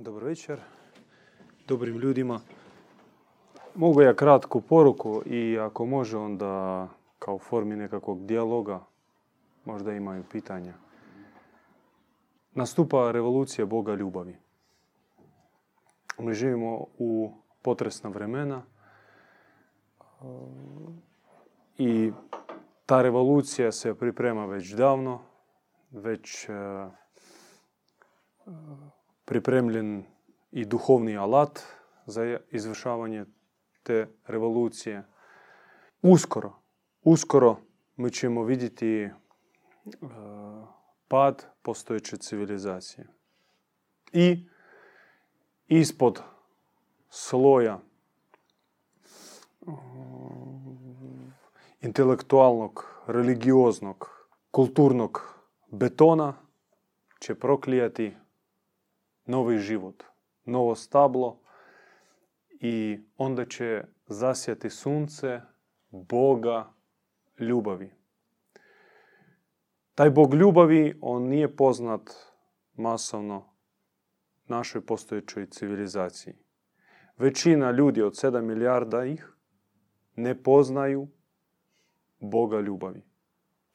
Dobro večer dobrim ljudima. Mogu ja kratku poruku i ako može onda kao formi nekakvog dijaloga možda imaju pitanja. Nastupa revolucija Boga ljubavi. Mi živimo u potresna vremena i ta revolucija se priprema već davno, već eh, za izvršavanje te revolucije. Uskoro, uskoro mi ćemo vidjeti e, pad postojeće civilizacije. I ispod sloja e, intelektualnog, religioznog, kulturnog betona će proklijati novi život, novo stablo i onda će zasjati sunce Boga ljubavi. Taj Bog ljubavi, on nije poznat masovno našoj postojećoj civilizaciji. Većina ljudi od 7 milijarda ih ne poznaju Boga ljubavi.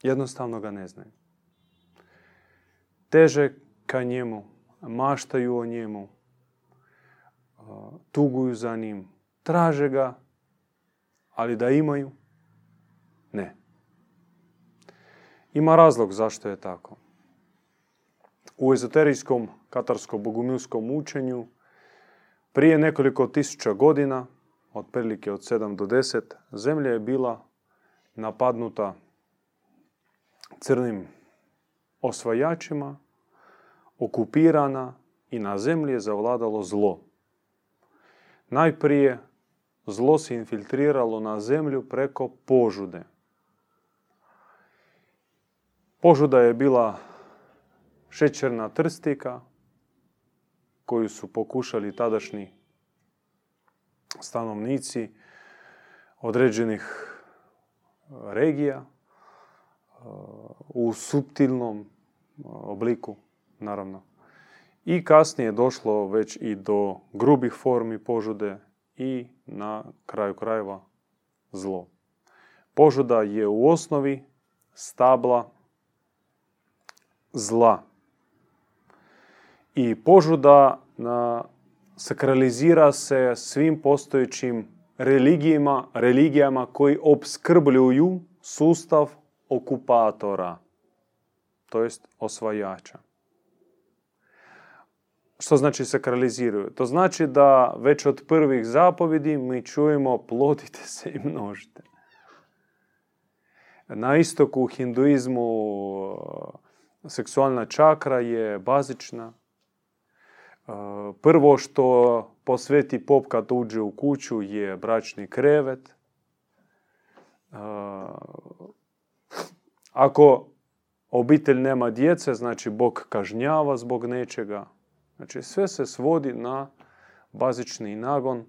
Jednostavno ga ne znaju. Teže ka njemu maštaju o njemu, tuguju za njim, traže ga, ali da imaju, ne. Ima razlog zašto je tako. U ezoterijskom katarsko-bogumilskom učenju prije nekoliko tisuća godina, otprilike od 7 do 10, zemlja je bila napadnuta crnim osvajačima okupirana i na zemlji je zavladalo zlo. Najprije zlo se infiltriralo na zemlju preko požude. Požuda je bila šećerna trstika koju su pokušali tadašnji stanovnici određenih regija u subtilnom obliku naravno. I kasnije je došlo već i do grubih formi požude i na kraju krajeva zlo. Požuda je u osnovi stabla zla. I požuda na, sakralizira se svim postojećim religijama, religijama koji obskrbljuju sustav okupatora, to jest osvajača. Što znači sakraliziraju? To znači da već od prvih zapovjedi mi čujemo plodite se i množite. Na istoku u hinduizmu seksualna čakra je bazična. Prvo što posveti pop kad uđe u kuću je bračni krevet. Ako obitelj nema djece, znači Bog kažnjava zbog nečega. Znači sve se svodi na bazični nagon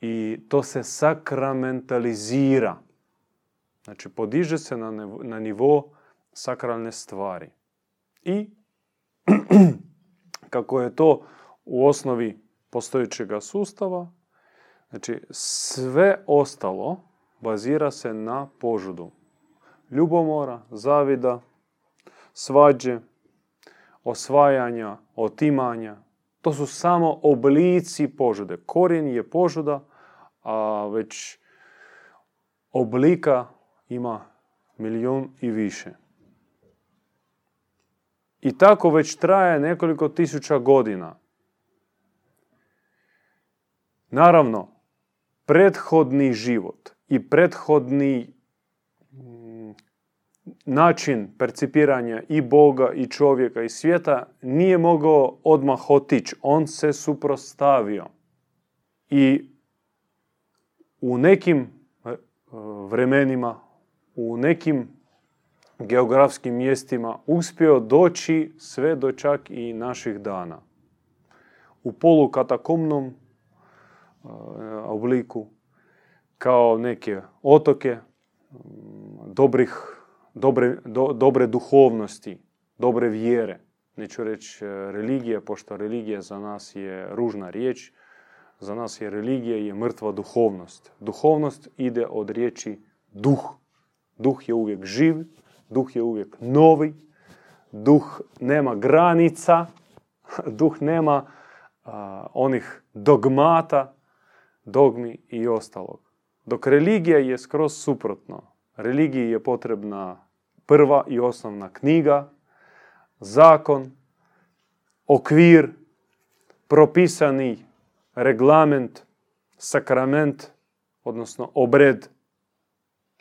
i to se sakramentalizira. Znači podiže se na, na nivo sakralne stvari. I kako je to u osnovi postojećeg sustava, znači sve ostalo bazira se na požudu. Ljubomora, zavida, svađe, osvajanja, otimanja. To su samo oblici požude. Korijen je požuda, a već oblika ima milijun i više. I tako već traje nekoliko tisuća godina. Naravno, prethodni život i prethodni način percipiranja i Boga i čovjeka i svijeta nije mogao odmah otići. On se suprostavio. I u nekim e, vremenima, u nekim geografskim mjestima uspio doći sve do čak i naših dana. U polukatakomnom e, obliku, kao neke otoke, dobrih dobre, do, dobre duhovnosti, dobre vjere. neću reći religija, pošto religija za nas je ružna riječ, za nas je religija je mrtva duhovnost. Duhovnost ide od riječi duh. Duh je uvijek živ, duh je uvijek novi, duh nema granica, duh nema onih dogmata, dogmi i ostalog. Dok religija je skroz suprotno. Religiji je potrebna prva i osnovna knjiga, zakon, okvir, propisani reglament, sakrament, odnosno obred.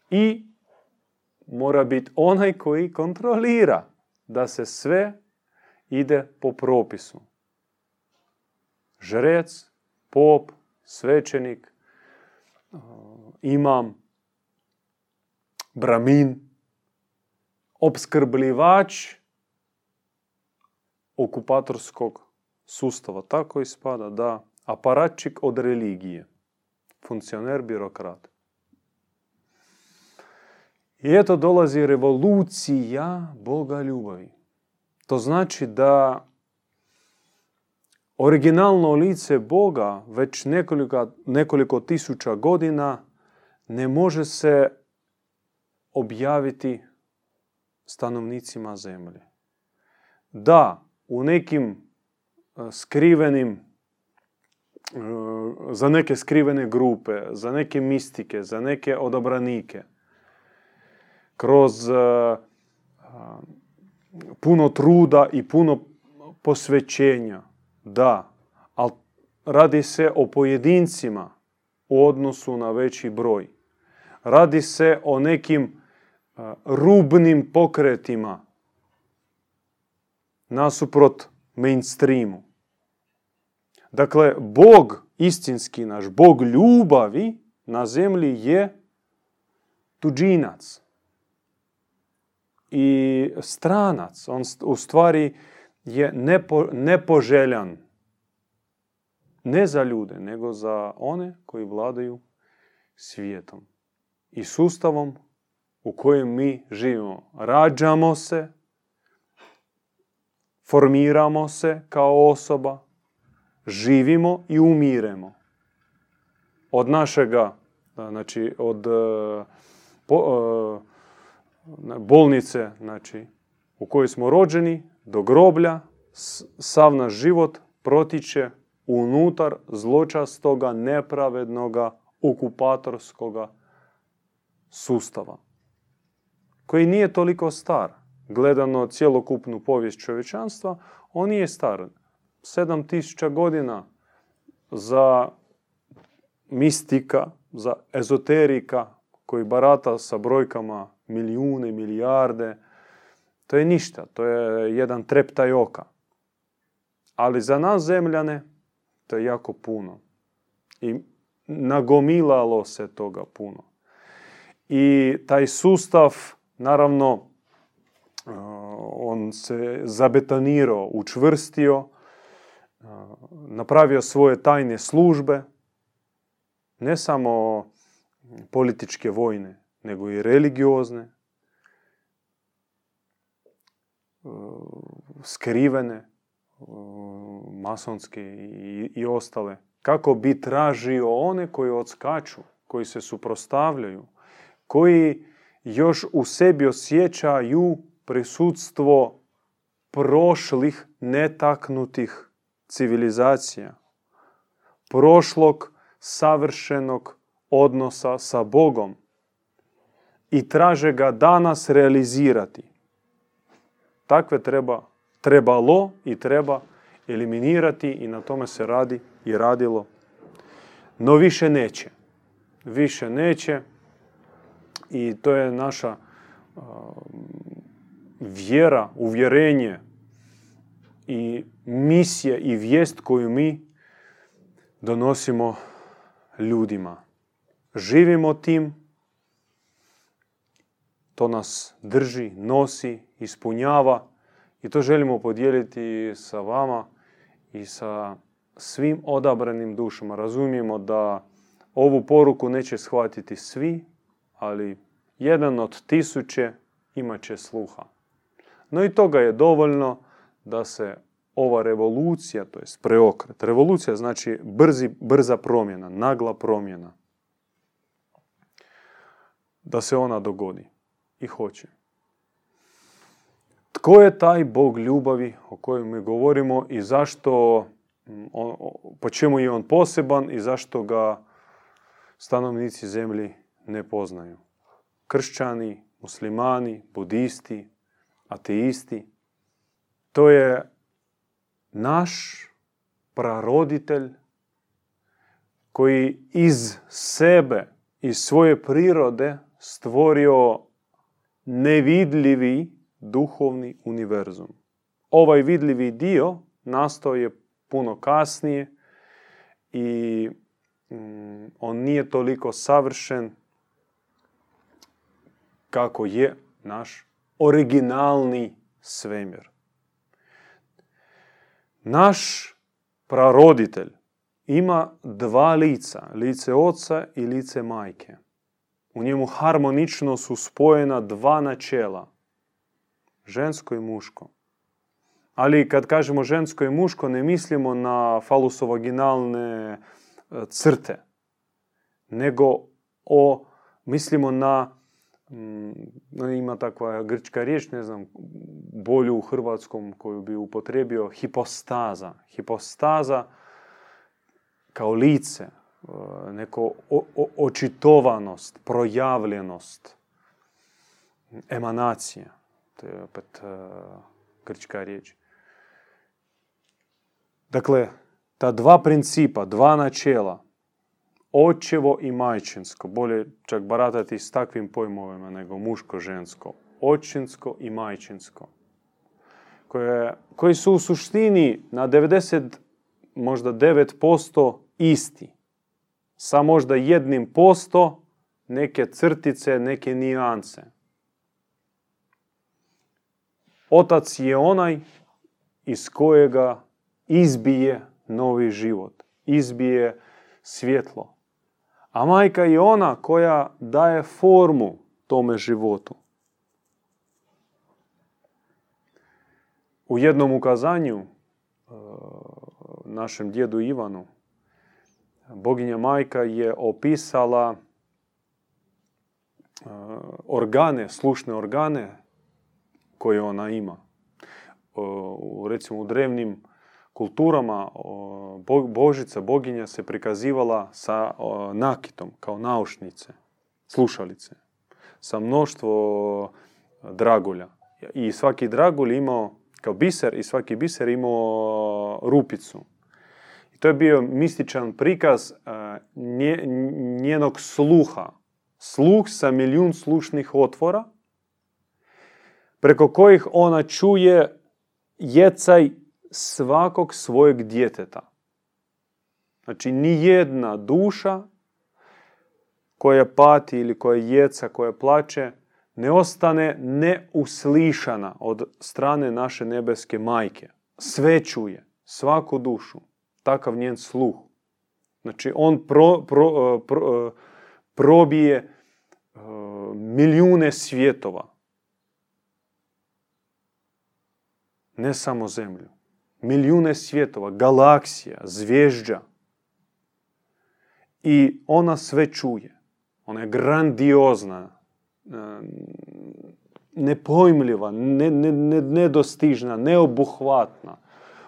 I mora biti onaj koji kontrolira da se sve ide po propisu. Žrec, pop, svećenik, imam, bramin, opskrbljivač okupatorskog sustava. Tako ispada da aparatčik od religije, funkcioner, birokrat. I eto dolazi revolucija Boga ljubavi. To znači da originalno lice Boga već nekoliko, nekoliko tisuća godina ne može se objaviti stanovnicima zemlje. Da, u nekim e, skrivenim, e, za neke skrivene grupe, za neke mistike, za neke odabranike, kroz e, puno truda i puno posvećenja, da, ali radi se o pojedincima u odnosu na veći broj. Radi se o nekim rubnim pokretima nasuprot mainstreamu. Dakle, Bog, istinski naš, Bog ljubavi na zemlji je tuđinac i stranac. On u stvari je nepo, nepoželjan. Ne za ljude, nego za one koji vladaju svijetom i sustavom u kojem mi živimo. Rađamo se, formiramo se kao osoba, živimo i umiremo. Od našega, znači od e, e, bolnice znači, u kojoj smo rođeni do groblja, sav naš život protiče unutar zločastoga, nepravednoga, okupatorskoga sustava koji nije toliko star. Gledano cjelokupnu povijest čovječanstva, on nije star. 7000 godina za mistika, za ezoterika koji barata sa brojkama milijune, milijarde, to je ništa, to je jedan treptaj oka. Ali za nas zemljane to je jako puno. I nagomilalo se toga puno. I taj sustav Naravno, uh, on se zabetonirao, učvrstio, uh, napravio svoje tajne službe, ne samo političke vojne, nego i religiozne, uh, skrivene, masonske i, i ostale, kako bi tražio one koji odskaču, koji se suprostavljaju, koji još u sebi osjećaju prisutstvo prošlih netaknutih civilizacija, prošlog savršenog odnosa sa Bogom i traže ga danas realizirati. Takve treba, trebalo i treba eliminirati i na tome se radi i radilo. No više neće. Više neće i to je naša vjera, uvjerenje i misija i vijest koju mi donosimo ljudima. Živimo tim, to nas drži, nosi, ispunjava i to želimo podijeliti sa vama i sa svim odabranim dušama. Razumijemo da ovu poruku neće shvatiti svi, ali jedan od tisuće imat će sluha. No i toga je dovoljno da se ova revolucija, to je preokret. Revolucija znači brzi, brza promjena, nagla promjena. Da se ona dogodi. I hoće. Tko je taj Bog ljubavi o kojem mi govorimo i zašto, po čemu je on poseban i zašto ga stanovnici zemlji ne poznaju? Kršćani, muslimani, budisti, ateisti. To je naš praroditelj koji iz sebe, iz svoje prirode stvorio nevidljivi duhovni univerzum. Ovaj vidljivi dio nastao je puno kasnije i mm, on nije toliko savršen kako je naš originalni svemir. Naš praroditelj ima dva lica, lice oca i lice majke. U njemu harmonično su spojena dva načela, žensko i muško. Ali kad kažemo žensko i muško ne mislimo na falusovaginalne e, crte, nego o, mislimo na Mm, ima takva grčka riječ, ne znam, bolju u hrvatskom koju bi upotrebio, hipostaza. Hipostaza kao lice, e, neko očitovanost, projavljenost, emanacija. To je opet e, grčka riječ. Dakle, ta dva principa, dva načela, očevo i majčinsko, bolje čak baratati s takvim pojmovima nego muško-žensko, očinsko i majčinsko, koje, koji su u suštini na 90, možda 9% isti, sa možda jednim posto neke crtice, neke nijance. Otac je onaj iz kojega izbije novi život, izbije svjetlo, a majka je ona koja daje formu tome životu. U jednom ukazanju e, našem djedu Ivanu boginja majka je opisala e, organe, slušne organe koje ona ima. Recimo u drevnim kulturama Božica, boginja se prikazivala sa nakitom, kao naušnice, slušalice, sa mnoštvo dragulja. I svaki dragulj imao, kao biser, i svaki biser imao rupicu. I to je bio mističan prikaz njenog sluha. Sluh sa milijun slušnih otvora, preko kojih ona čuje jecaj svakog svojeg djeteta. Znači, ni jedna duša koja pati ili koja jeca, koja plaće, ne ostane neuslišana od strane naše nebeske majke. Sve čuje, svaku dušu. Takav njen sluh. Znači, on pro, pro, pro, probije uh, milijune svjetova. Ne samo zemlju milijune svjetova, galaksija, zvježđa. I ona sve čuje. Ona je grandiozna, e, nepojmljiva, nedostižna, neobuhvatna.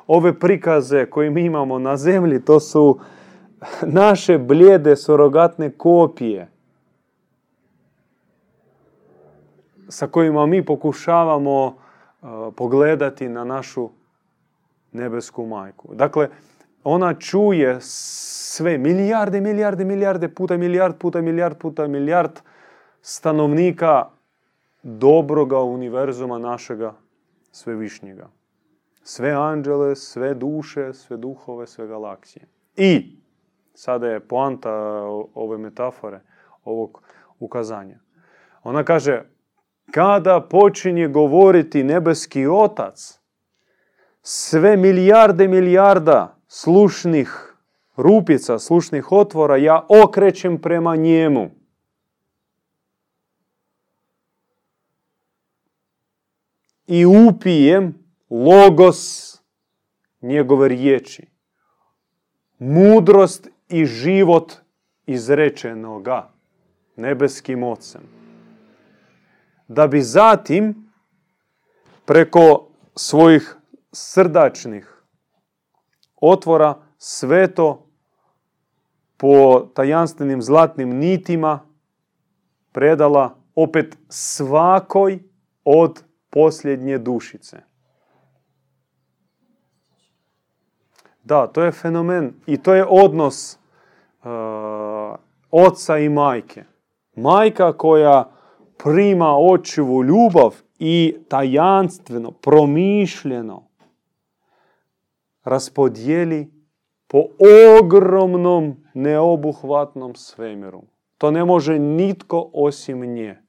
Ove prikaze koje mi imamo na zemlji, to su naše blijede sorogatne kopije sa kojima mi pokušavamo e, pogledati na našu nebesku majku. Dakle, ona čuje sve, milijarde, milijarde, milijarde puta, milijard puta, milijard puta, milijard stanovnika dobroga univerzuma našega svevišnjega. Sve anđele, sve duše, sve duhove, sve galaksije. I, sada je poanta ove metafore, ovog ukazanja. Ona kaže, kada počinje govoriti nebeski otac, sve milijarde milijarda slušnih rupica, slušnih otvora, ja okrećem prema njemu. I upijem logos njegove riječi, mudrost i život izrečenoga nebeskim ocem. Da bi zatim preko svojih srdačnih otvora sveto po tajanstvenim zlatnim nitima predala opet svakoj od posljednje dušice. Da, to je fenomen i to je odnos uh, oca i majke. Majka koja prima očivu ljubav i tajanstveno, promišljeno raspodijeli po ogromnom neobuhvatnom svemiru. To ne može nitko osim nje.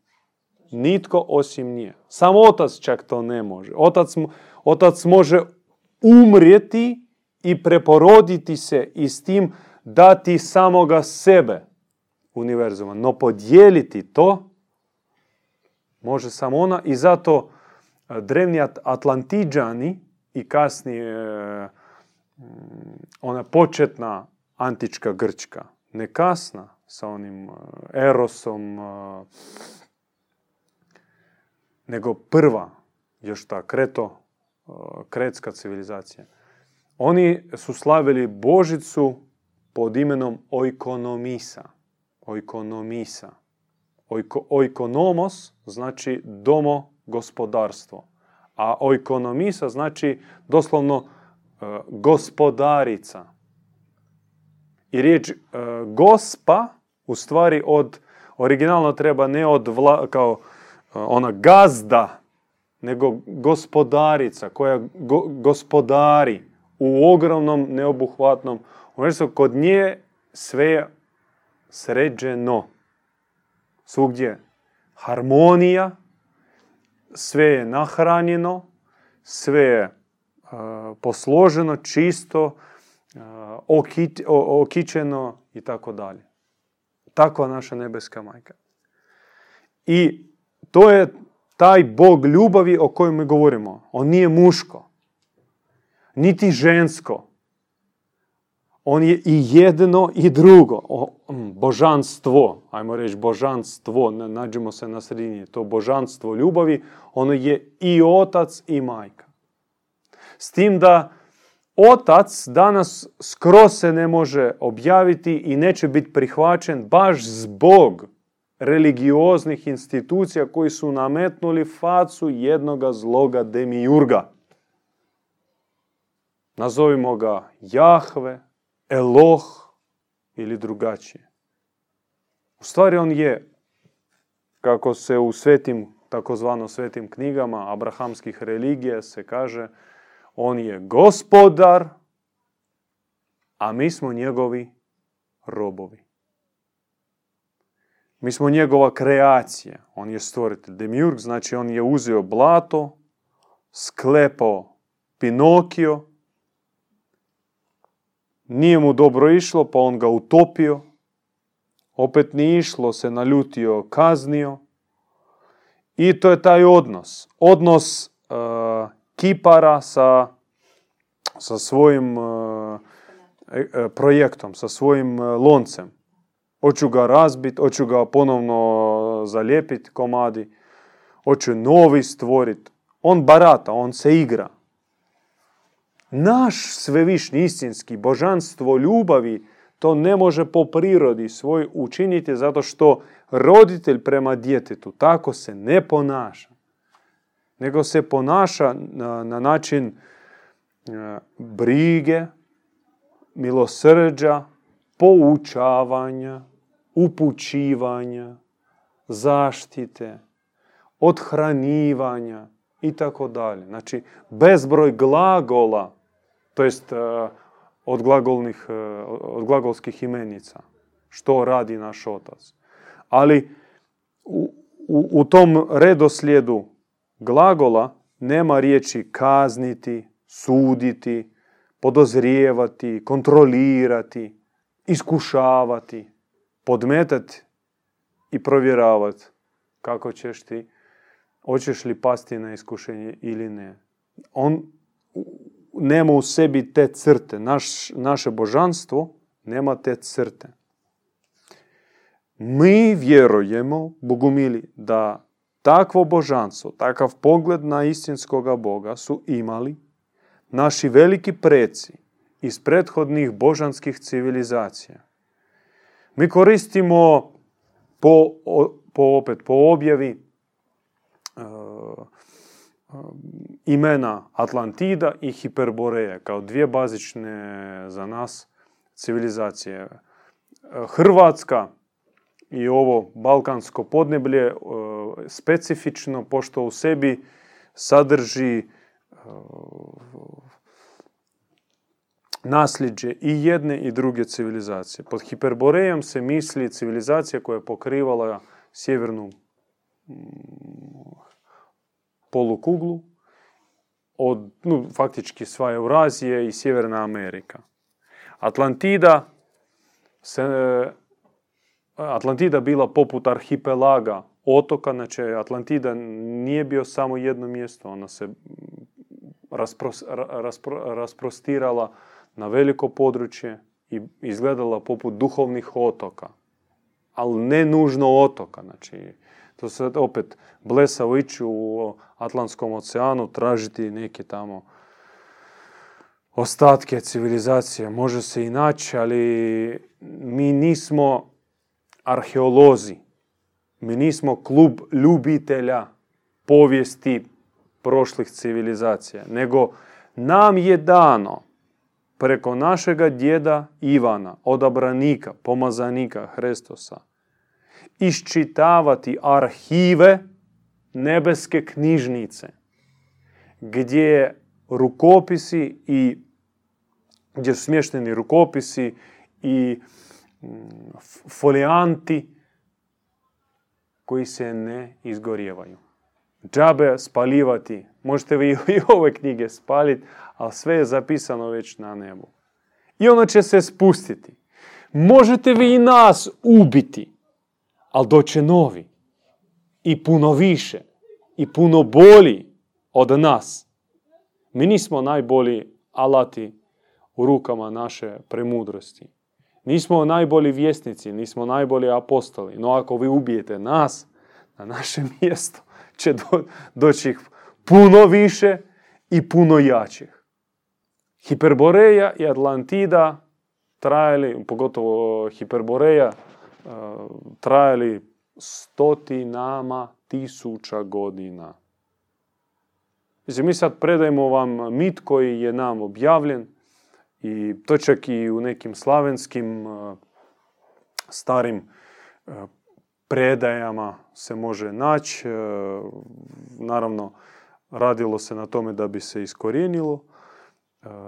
Nitko osim nje. Sam otac čak to ne može. Otac, otac može umrijeti i preporoditi se i s tim dati samoga sebe univerzuma. No podijeliti to može samo ona i zato e, drevni Atlantiđani i kasnije e, ona početna antička Grčka, ne kasna sa onim e, Erosom, nego prva, još ta kreto, kretska civilizacija. Oni su slavili Božicu pod imenom Oikonomisa. Oikonomisa. Oiko, oikonomos znači domo gospodarstvo. A oikonomisa znači doslovno gospodarica. I riječ gospa u stvari od originalno treba ne od vla, kao ona gazda, nego gospodarica koja go, gospodari u ogromnom neobuhvatnom univerzu. Kod nje sve je sređeno. Svugdje harmonija, sve je nahranjeno, sve je posloženo, čisto, okičeno i tako dalje. Takva naša nebeska majka. I to je taj Bog ljubavi o kojem mi govorimo. On nije muško, niti žensko. On je i jedno i drugo. božanstvo, ajmo reći božanstvo, nađemo se na sredini. To božanstvo ljubavi, ono je i otac i majka. S tim da otac danas skroz se ne može objaviti i neće biti prihvaćen baš zbog religioznih institucija koji su nametnuli facu jednoga zloga demijurga. Nazovimo ga Jahve, Eloh ili drugačije. U stvari on je, kako se u svetim, takozvano svetim knjigama abrahamskih religija se kaže, on je gospodar, a mi smo njegovi robovi. Mi smo njegova kreacija. On je stvoritelj. Demiurg znači on je uzeo blato, sklepao Pinokio, nije mu dobro išlo, pa on ga utopio. Opet nije išlo, se naljutio, kaznio. I to je taj odnos. Odnos uh, kipara sa, sa svojim uh, projektom, sa svojim loncem. Hoću ga razbiti, hoću ga ponovno zalijepiti komadi, hoću novi stvoriti. On barata, on se igra naš svevišnji istinski božanstvo ljubavi to ne može po prirodi svoj učiniti zato što roditelj prema djetetu tako se ne ponaša. Nego se ponaša na, na način e, brige, milosrđa, poučavanja, upućivanja, zaštite, odhranivanja i tako dalje. Znači, bezbroj glagola to jest e, od, glagolnih, e, od glagolskih imenica. Što radi naš otac. Ali u, u, u tom redoslijedu glagola nema riječi kazniti, suditi, podozrijevati, kontrolirati, iskušavati, podmetati i provjeravati kako ćeš ti, hoćeš li pasti na iskušenje ili ne. on nema u sebi te crte. Naš, naše božanstvo nema te crte. Mi vjerujemo, Bogumili, da takvo božanstvo, takav pogled na istinskoga Boga su imali naši veliki preci iz prethodnih božanskih civilizacija. Mi koristimo po, po opet po objavi e, imena Atlantida i Hiperboreja kao dvije bazične za nas civilizacije. E, Hrvatska i ovo balkansko podneblje e, specifično pošto u sebi sadrži e, nasljeđe i jedne i druge civilizacije. Pod Hiperborejom se misli civilizacija koja je pokrivala sjevernu polukuglu, od, no, faktički sva Eurazije i Sjeverna Amerika. Atlantida se, Atlantida bila poput arhipelaga otoka, znači Atlantida nije bio samo jedno mjesto, ona se raspros, raspro, rasprostirala na veliko područje i izgledala poput duhovnih otoka. Ali ne nužno otoka, znači to se opet blesavo ići u Atlantskom oceanu, tražiti neke tamo ostatke civilizacije. Može se i naći, ali mi nismo arheolozi. Mi nismo klub ljubitelja povijesti prošlih civilizacija, nego nam je dano preko našega djeda Ivana, odabranika, pomazanika Hristosa, iščitavati arhive nebeske knjižnice, gdje rukopisi i gdje su smješteni rukopisi i folijanti koji se ne izgorjevaju. Džabe spalivati. Možete vi i ove knjige spaliti, ali sve je zapisano već na nebu. I ono će se spustiti. Možete vi i nas ubiti, ali doće novi. I puno više. I puno bolji od nas. Mi nismo najbolji alati u rukama naše premudrosti. Nismo najbolji vjesnici, nismo najbolji apostoli. No ako vi ubijete nas, na naše mjesto će do, doći puno više i puno jačih. Hiperboreja i Atlantida trajali, pogotovo Hiperboreja, trajali stotinama tisuća godina. Mislim, mi sad predajemo vam mit koji je nam objavljen i to čak i u nekim slavenskim starim predajama se može naći. Naravno, radilo se na tome da bi se iskorijenilo.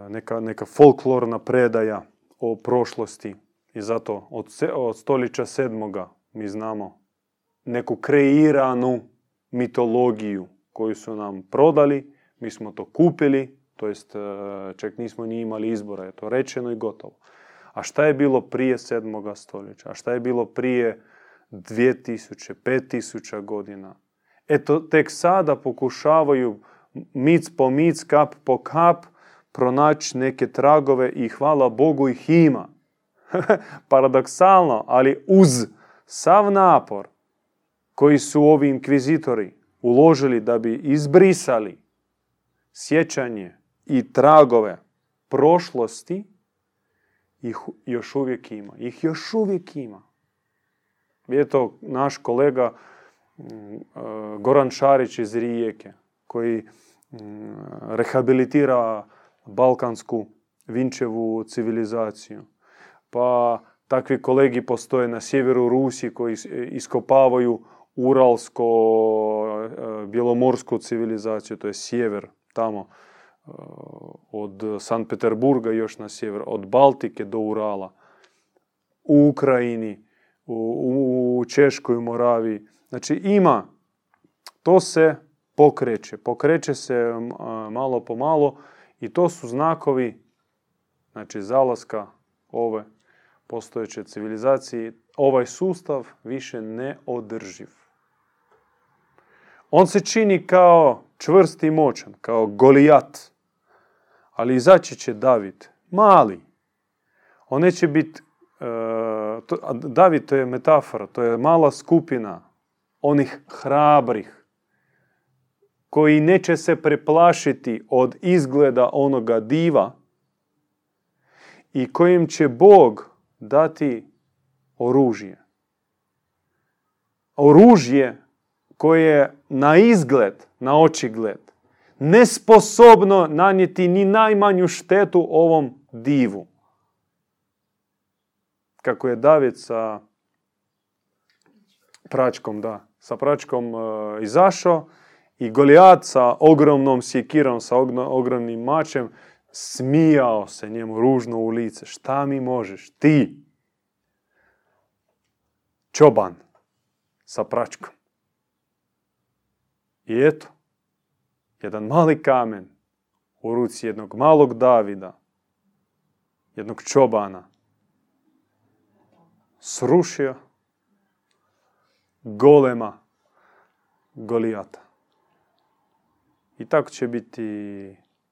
Neka, neka folklorna predaja o prošlosti i zato od, od stoljeća sedmoga mi znamo neku kreiranu mitologiju koju su nam prodali, mi smo to kupili, to jest e, čak nismo ni imali izbora, je to rečeno i gotovo. A šta je bilo prije sedmoga stoljeća? A šta je bilo prije 2000, 5000 godina? Eto, tek sada pokušavaju mic po mic, kap po kap, pronaći neke tragove i hvala Bogu ih ima. Paradoksalno, ali uz sav napor koji su ovi inkvizitori uložili da bi izbrisali sjećanje i tragove prošlosti, ih još uvijek ima. Ih još uvijek ima. To naš kolega mm, e, Goran Šarić iz Rijeke, koji mm, rehabilitira balkansku Vinčevu civilizaciju. Pa takvi kolegi postoje na sjeveru Rusiji koji iskopavaju uralsko-bjelomorsku civilizaciju, to je sjever tamo od Sankt Peterburga još na sjever, od Baltike do Urala, u Ukrajini, u, u Češkoj Moraviji. Znači ima, to se pokreće, pokreće se malo po malo i to su znakovi znači zalaska ove postojeće civilizacije. Ovaj sustav više ne održiv. On se čini kao čvrst i moćan, kao Golijat. Ali izaći će David, mali. On neće biti, uh, David to je metafora, to je mala skupina onih hrabrih, koji neće se preplašiti od izgleda onoga diva i kojim će Bog dati oružje. Oružje koje je na izgled, na očigled, nesposobno nanijeti ni najmanju štetu ovom divu. Kako je David sa pračkom, da, sa pračkom uh, izašao i Golijat sa ogromnom sjekirom, sa ogromnim mačem, smijao se njemu ružno u lice. Šta mi možeš? Ti! Čoban sa pračkom. I eto, jedan mali kamen u ruci jednog malog Davida, jednog čobana, srušio golema Golijata. I tako će biti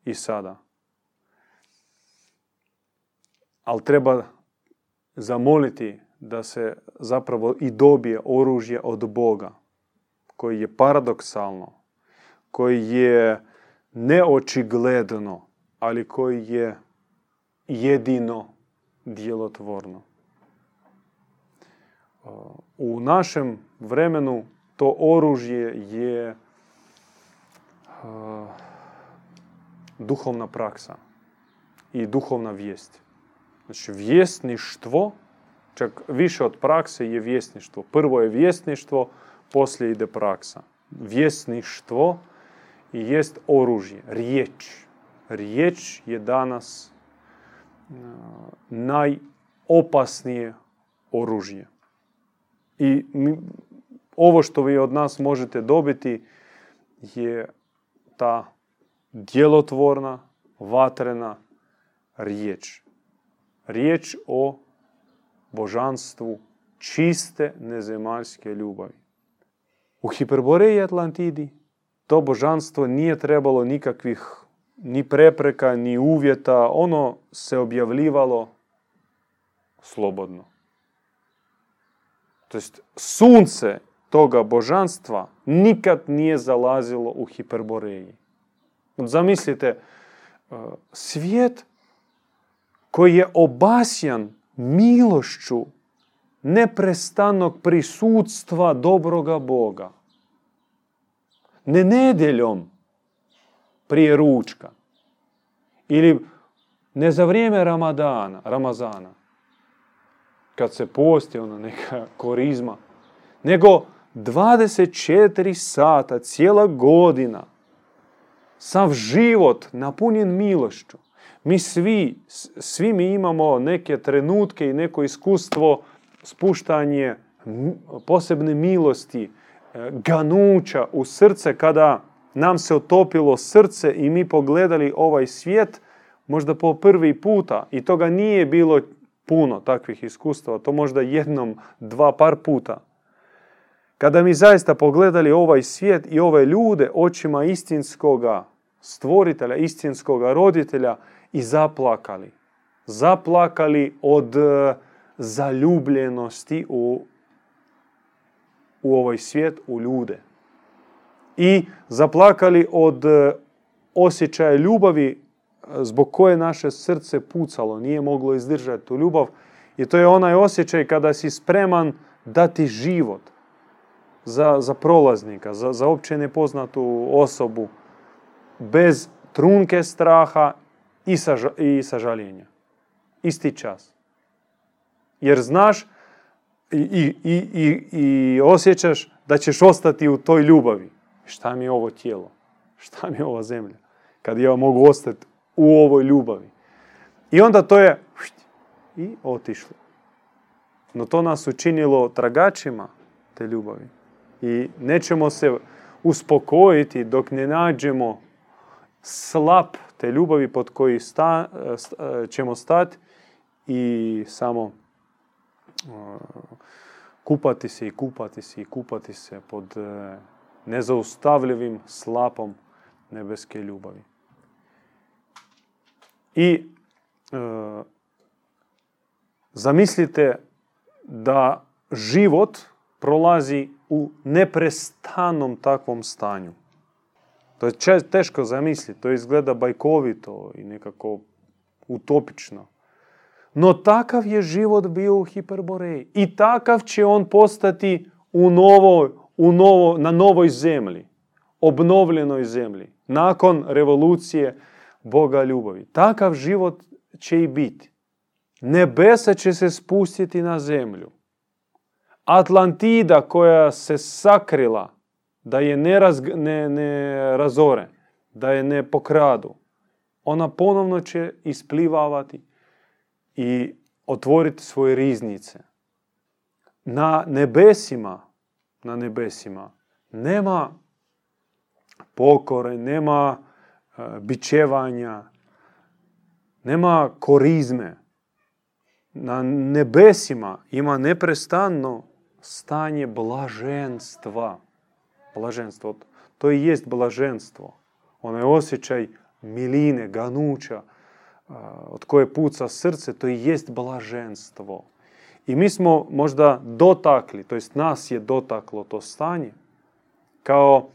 i sada. Ali treba zamoliti da se zapravo i dobije oružje od Boga, koji je paradoksalno, koji je neočigledno, ali koji je jedino djelotvorno. U našem vremenu to oružje je duhovna praksa i duhovna vijest. Znači, vjesništvo, čak više od prakse je vjesništvo. Prvo je vjesništvo, poslije ide praksa. Vjesništvo jest oružje, riječ. Riječ je danas najopasnije oružje. I ovo što vi od nas možete dobiti je ta djelotvorna, vatrena riječ. Riječ o božanstvu čiste nezemaljske ljubavi. U Hiperboreji Atlantidi to božanstvo nije trebalo nikakvih ni prepreka, ni uvjeta. Ono se objavljivalo slobodno. To jest sunce toga božanstva nikad nije zalazilo u hiperboreji. Zamislite, e, svijet koji je obasjan milošću neprestanog prisutstva dobroga Boga. Ne nedjeljom prije ručka ili ne za vrijeme Ramadana, Ramazana, kad se posti ona neka korizma, nego 24 sata, cijela godina, sav život napunjen milošću. Mi svi, svi mi imamo neke trenutke i neko iskustvo spuštanje posebne milosti, ganuća u srce kada nam se otopilo srce i mi pogledali ovaj svijet možda po prvi puta i toga nije bilo puno takvih iskustava, to možda jednom, dva par puta. Kada mi zaista pogledali ovaj svijet i ove ljude očima istinskoga stvoritelja, istinskoga roditelja i zaplakali. Zaplakali od e, zaljubljenosti u, u ovaj svijet, u ljude. I zaplakali od e, osjećaja ljubavi e, zbog koje naše srce pucalo, nije moglo izdržati tu ljubav. I to je onaj osjećaj kada si spreman dati život za, za prolaznika, za, za opće nepoznatu osobu, bez trunke straha i, saža, i sažaljenja. Isti čas. Jer znaš i, i, i, i osjećaš da ćeš ostati u toj ljubavi. Šta mi je ovo tijelo? Šta mi je ova zemlja? Kad ja mogu ostati u ovoj ljubavi. I onda to je i otišlo. No to nas učinilo tragačima te ljubavi. I nećemo se uspokojiti dok ne nađemo slap te ljubavi pod koji sta, ćemo stati i samo kupati se i kupati se i kupati se pod nezaustavljivim slapom nebeske ljubavi. I e, zamislite da život prolazi u neprestanom takvom stanju. To je teško zamisliti, to izgleda bajkovito i nekako utopično. No takav je život bio u Hiperboreji i takav će on postati u novo, u novo, na novoj zemlji, obnovljenoj zemlji, nakon revolucije Boga ljubavi. Takav život će i biti. Nebesa će se spustiti na zemlju. Atlantida koja se sakrila da je ne, ne, ne razore, da je ne pokradu, ona ponovno će isplivavati i otvoriti svoje riznice. Na nebesima, na nebesima nema pokore, nema e, bičevanja, nema korizme. Na nebesima ima neprestano stanje blaženstva. Blaženstvo. To i jest blaženstvo. Onaj osjećaj miline, ganuća, od koje puca srce, to i jest blaženstvo. I mi smo možda dotakli, to jest nas je dotaklo to stanje, kao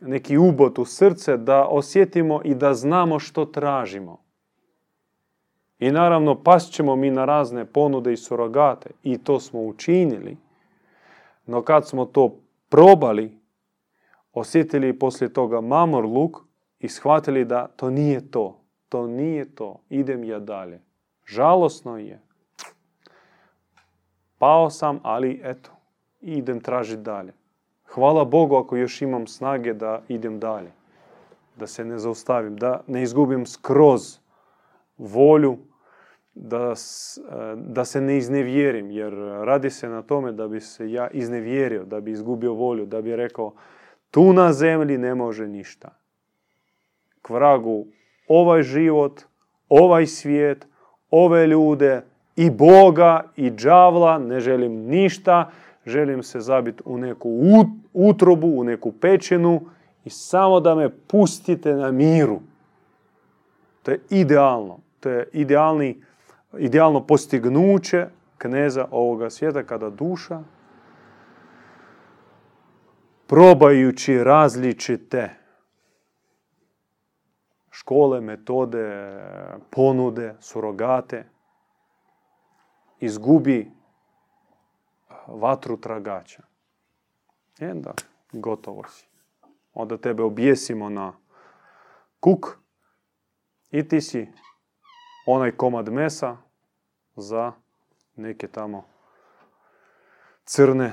neki ubot u srce da osjetimo i da znamo što tražimo. I naravno pas ćemo mi na razne ponude i surogate i to smo učinili. No kad smo to probali, osjetili poslije toga mamor luk i shvatili da to nije to. To nije to. Idem ja dalje. Žalosno je. Pao sam, ali eto, idem tražiti dalje. Hvala Bogu ako još imam snage da idem dalje. Da se ne zaustavim, da ne izgubim skroz volju, da, da se ne iznevjerim. Jer radi se na tome da bi se ja iznevjerio, da bi izgubio volju, da bi rekao tu na zemlji ne može ništa. K vragu ovaj život, ovaj svijet, ove ljude i Boga i džavla ne želim ništa, želim se zabiti u neku utrobu, u neku pećinu i samo da me pustite na miru. To je idealno. To je idealni, idealno postignuće kneza ovoga svijeta kada duša probajući različite škole, metode, ponude, surogate, izgubi vatru tragača. I onda gotovo si. Onda tebe objesimo na kuk i ti si onaj komad mesa za neke tamo crne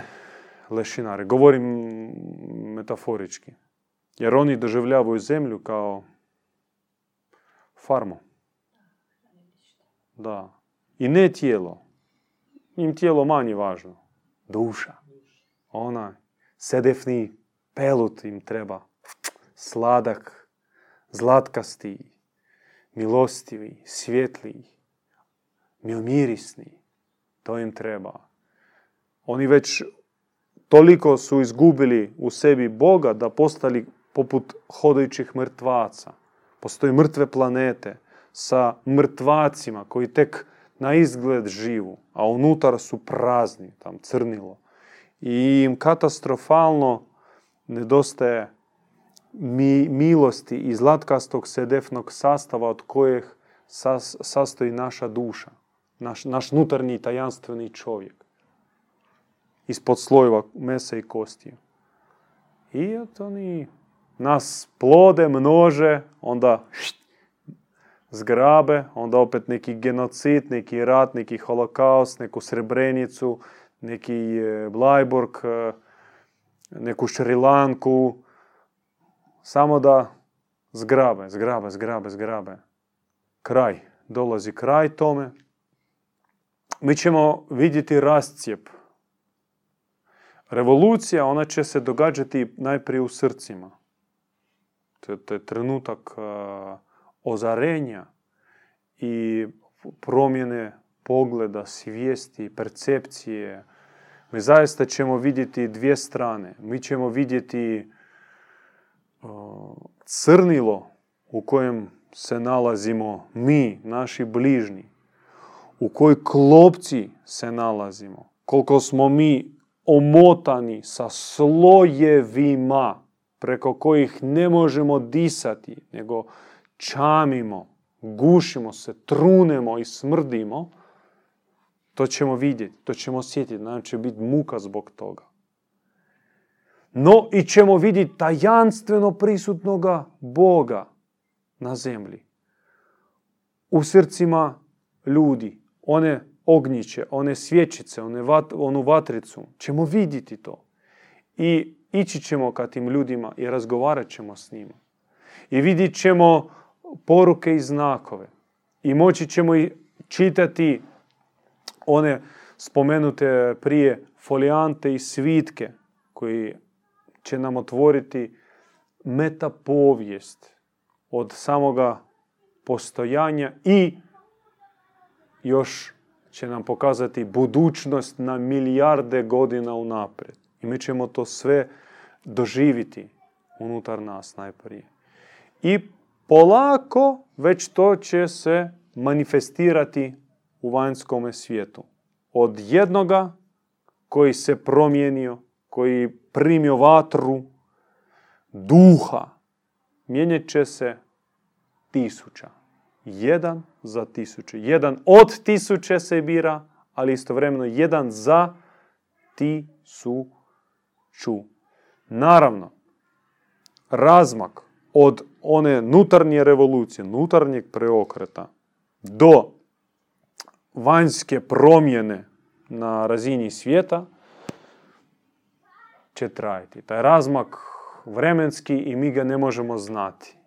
lešinare. Govorim metaforički. Jer oni doživljavaju zemlju kao farmu. Da. I ne tijelo. Im tijelo manje važno. Duša. Ona sedefni pelut im treba. Sladak, zlatkasti, milostivi, svjetli, milmirisni. To im treba. Oni već toliko su izgubili u sebi Boga da postali poput hodajućih mrtvaca. Postoje mrtve planete sa mrtvacima koji tek na izgled živu, a unutar su prazni, tam crnilo. I im katastrofalno nedostaje mi, milosti i zlatkastog sedefnog sastava od kojeg sastoji naša duša, naš, naš nutarnji tajanstveni čovjek ispod slojeva mesa i kostiju. I eto oni nas plode, množe, onda zgrabe, onda opet neki genocid, neki rat, neki holokaust, neku srebrenicu, neki e, Blajburg, e, neku Šrilanku, samo da zgrabe, zgrabe, zgrabe, zgrabe. Kraj, dolazi kraj tome. Mi ćemo vidjeti rascijep Revolucija, ona će se događati najprije u srcima. To je, trenutak ozarenja i promjene pogleda, svijesti, percepcije. Mi zaista ćemo vidjeti dvije strane. Mi ćemo vidjeti crnilo u kojem se nalazimo mi, naši bližnji, u kojoj klopci se nalazimo, koliko smo mi omotani sa slojevima preko kojih ne možemo disati, nego čamimo, gušimo se, trunemo i smrdimo, to ćemo vidjeti, to ćemo osjetiti, nam će biti muka zbog toga. No i ćemo vidjeti tajanstveno prisutnoga Boga na zemlji. U srcima ljudi, one ognjiće, one svječice, one onu vatricu, ćemo vidjeti to. I ići ćemo ka tim ljudima i razgovarat ćemo s njima. I vidjet ćemo poruke i znakove. I moći ćemo i čitati one spomenute prije folijante i svitke koji će nam otvoriti metapovijest od samoga postojanja i još će nam pokazati budućnost na milijarde godina unaprijed. I mi ćemo to sve doživiti unutar nas najprije. I polako već to će se manifestirati u vanjskom svijetu. Od jednoga koji se promijenio, koji primio vatru duha, mijenjat će se tisuća. Jedan za tisuće. Jedan od tisuće se bira, ali istovremeno jedan za tisuću. Naravno, razmak od one nutarnje revolucije, nutarnjeg preokreta do vanjske promjene na razini svijeta će trajiti. Taj razmak vremenski i mi ga ne možemo znati.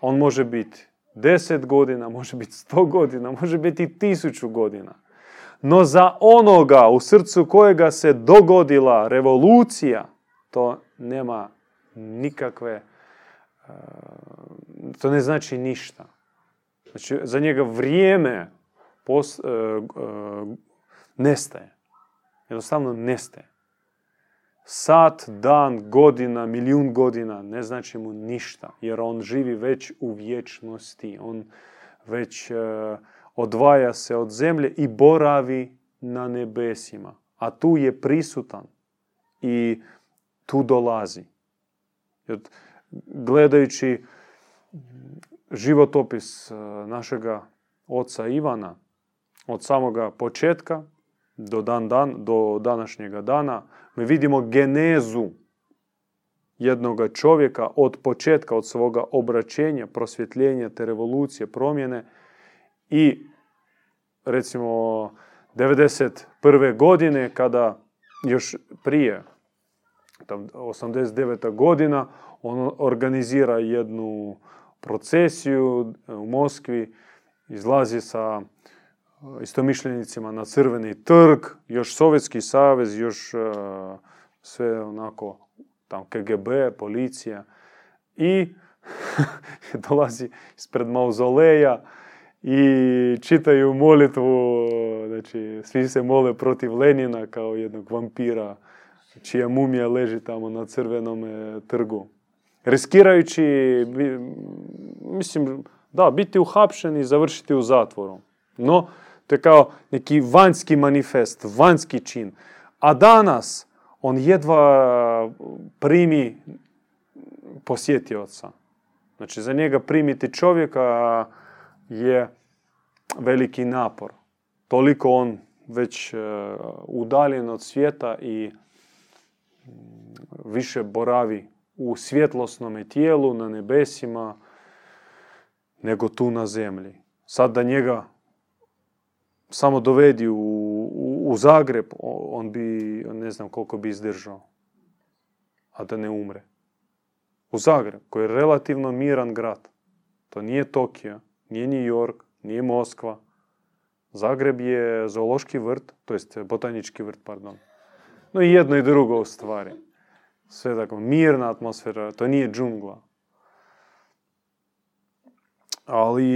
On može biti deset godina, može biti sto godina, može biti tisuću godina. No za onoga u srcu kojega se dogodila revolucija, to nema nikakve, e, to ne znači ništa. Znači, za njega vrijeme pos, e, e, nestaje. Jednostavno nestaje. Sat, dan, godina, milijun godina ne znači mu ništa, jer on živi već u vječnosti. On već odvaja se od zemlje i boravi na nebesima. A tu je prisutan i tu dolazi. Gledajući životopis e, našega oca Ivana, od samoga početka do, dan, dan, do današnjega dana, mi vidimo genezu jednoga čovjeka od početka, od svoga obraćenja, prosvjetljenja, te revolucije, promjene i recimo 1991. godine kada još prije 89. godina, on organizira jednu procesiju u Moskvi, izlazi sa istomišljenicima na crveni trg, još Sovjetski savez, još sve onako tam KGB, policija i dolazi ispred mauzoleja i čitaju molitvu, znači svi se mole protiv Lenina kao jednog vampira čija mumija leži tamo na crvenom trgu. Riskirajući, mislim, da, biti uhapšen i završiti u zatvoru. No, to je kao neki vanjski manifest, vanjski čin. A danas on jedva primi posjetioca. Znači, za njega primiti čovjeka je veliki napor. Toliko on već e, udaljen od svijeta i više boravi u svjetlosnom tijelu, na nebesima, nego tu na zemlji. Sad da njega samo dovedi u, u, Zagreb, on bi, ne znam koliko bi izdržao, a da ne umre. U Zagreb, koji je relativno miran grad. To nije Tokio, nije New York, nije Moskva. Zagreb je zoološki vrt, to jest botanički vrt, pardon. No i jedno i drugo u stvari. Sve tako, mirna atmosfera, to nije džungla. Ali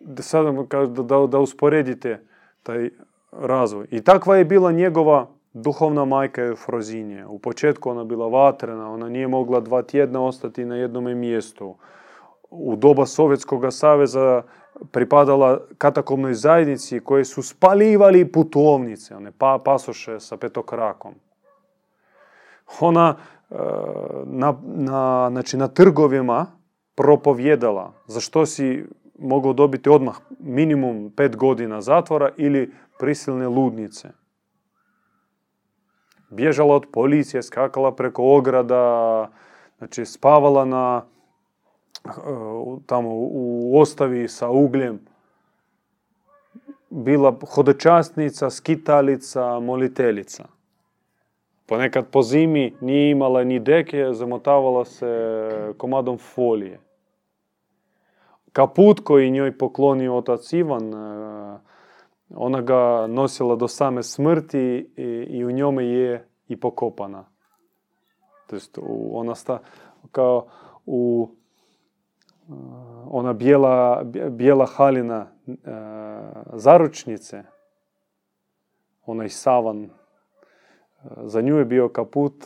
da sada da, da, usporedite taj razvoj. I takva je bila njegova duhovna majka Eufrozinje. U početku ona bila vatrena, ona nije mogla dva tjedna ostati na jednom mjestu. U doba Sovjetskog saveza pripadala katakomnoj zajednici koje su spalivali putovnice, one pa, pasoše sa petokrakom. Ona e, na, na, znači, na trgovima propovjedala za što si mogao dobiti odmah minimum pet godina zatvora ili prisilne ludnice. Bježala od policije, skakala preko ograda, znači spavala na, tamo u ostavi sa ugljem. Bila hodočasnica, skitalica, moliteljica. Ponekad po zimi nije imala ni deke, zamotavala se komadom folije. Kaput koji njoj poklonio otac Ivan, eh, ona ga nosila do same smrti i, u njome je i pokopana. To jest ona sta kao u ona bijela, bijela halina uh, zaručnice, onaj savan, uh, za nju je bio kaput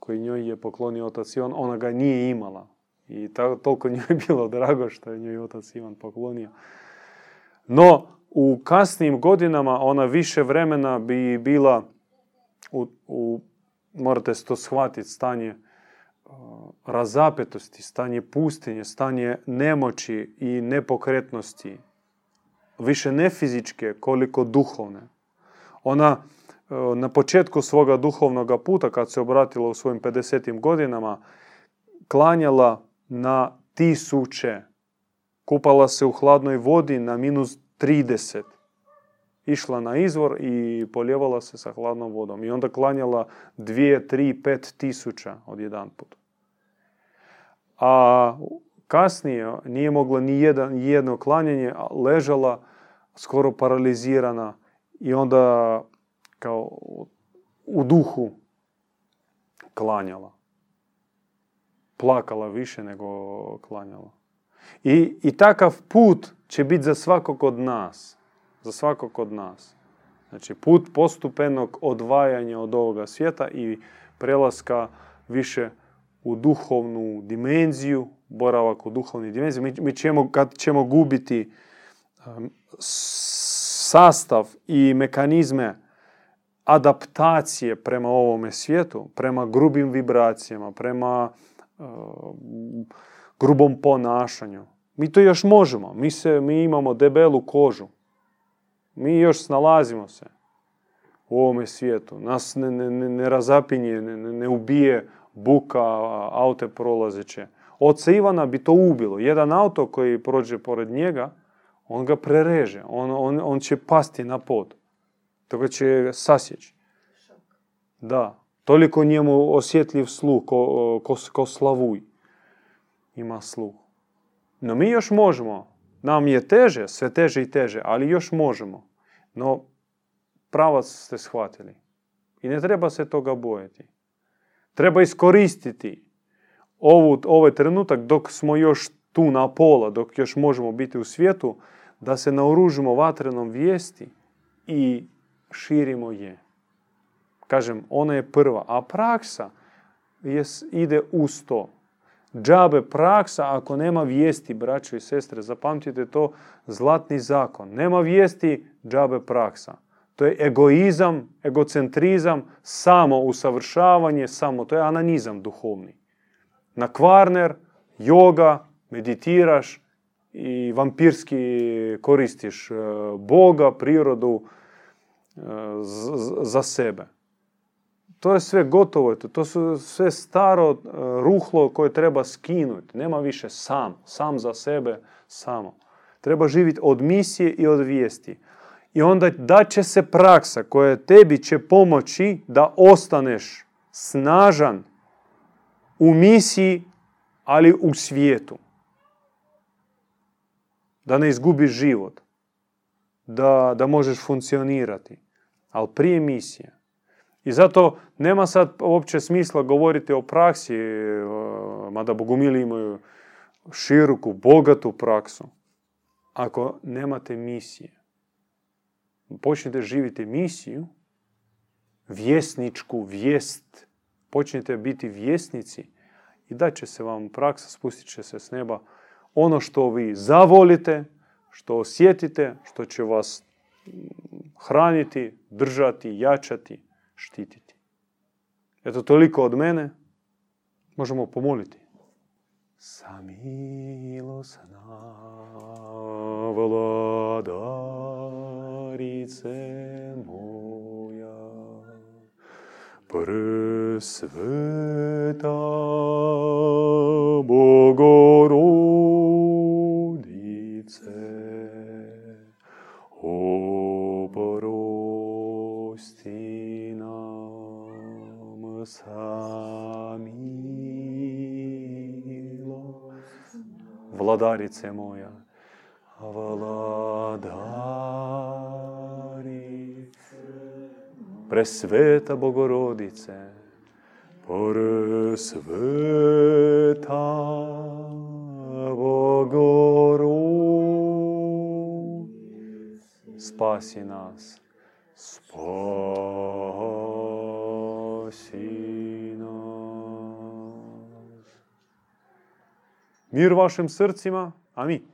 koji njoj je poklonio otac Ivan, ona ga nije imala. I ta, toliko njoj je bilo drago što je njoj otac Ivan poklonio. No, u kasnim godinama ona više vremena bi bila u, u morate to shvatiti, stanje uh, razapetosti, stanje pustinje, stanje nemoći i nepokretnosti. Više ne fizičke, koliko duhovne. Ona uh, na početku svoga duhovnog puta, kad se obratila u svojim 50. godinama, klanjala na tisuće. Kupala se u hladnoj vodi na minus 30. Išla na izvor i poljevala se sa hladnom vodom. I onda klanjala dvije, tri, pet tisuća od jedan put. A kasnije nije mogla ni jedan, jedno klanjanje, ležala skoro paralizirana i onda kao u duhu klanjala. Plakala više nego klanjala. I, I takav put će biti za svakog od nas. Za svakog od nas. Znači put postupenog odvajanja od ovoga svijeta i prelaska više u duhovnu dimenziju, boravak u duhovni dimenziji. Mi, mi ćemo, kad ćemo gubiti um, sastav i mekanizme adaptacije prema ovome svijetu, prema grubim vibracijama, prema uh, grubom ponašanju, mi to još možemo. Mi, se, mi imamo debelu kožu. Mi još snalazimo se u ovome svijetu. Nas ne, ne, ne razapinje, ne, ne ubije buka aute prolazeće. Oca Ivana bi to ubilo. Jedan auto koji prođe pored njega, on ga prereže. On, on, on će pasti na pod. Toga će sasjeći. Da. Toliko njemu osjetljiv sluh ko, ko, ko slavuj. Ima sluh. No mi još možemo. Nam je teže, sve teže i teže, ali još možemo. No, pravac ste shvatili. I ne treba se toga bojati. Treba iskoristiti ovu, ovaj trenutak dok smo još tu na pola, dok još možemo biti u svijetu, da se naoružimo vatrenom vijesti i širimo je. Kažem, ona je prva, a praksa ide uz to džabe praksa ako nema vijesti, braćo i sestre. Zapamtite to, zlatni zakon. Nema vijesti, džabe praksa. To je egoizam, egocentrizam, samo usavršavanje, samo, to je ananizam duhovni. Na kvarner, yoga, meditiraš i vampirski koristiš e, Boga, prirodu e, za sebe. To je sve gotovo, to su sve staro e, ruhlo koje treba skinuti. Nema više sam, sam za sebe, samo. Treba živjeti od misije i od vijesti. I onda da će se praksa koja tebi će pomoći da ostaneš snažan u misiji, ali u svijetu. Da ne izgubiš život. Da, da možeš funkcionirati. Ali prije misije. I zato nema sad uopće smisla govoriti o praksi, e, mada bogumili imaju široku, bogatu praksu, ako nemate misije. Počnete živjeti misiju, vjesničku vijest. Počnite biti vjesnici i da će se vam praksa, spustit će se s neba. Ono što vi zavolite, što osjetite, što će vas hraniti, držati, jačati, štititi. Eto toliko od mene. Možemo pomoliti. Samilosna Царице моя, Пресвята Богородице, о, прости нам самило, владарице моя, Владарице presveta Bogorodice, presveta Bogorodice, spasi nas, spasi nas. Mir vašim srcima, amin.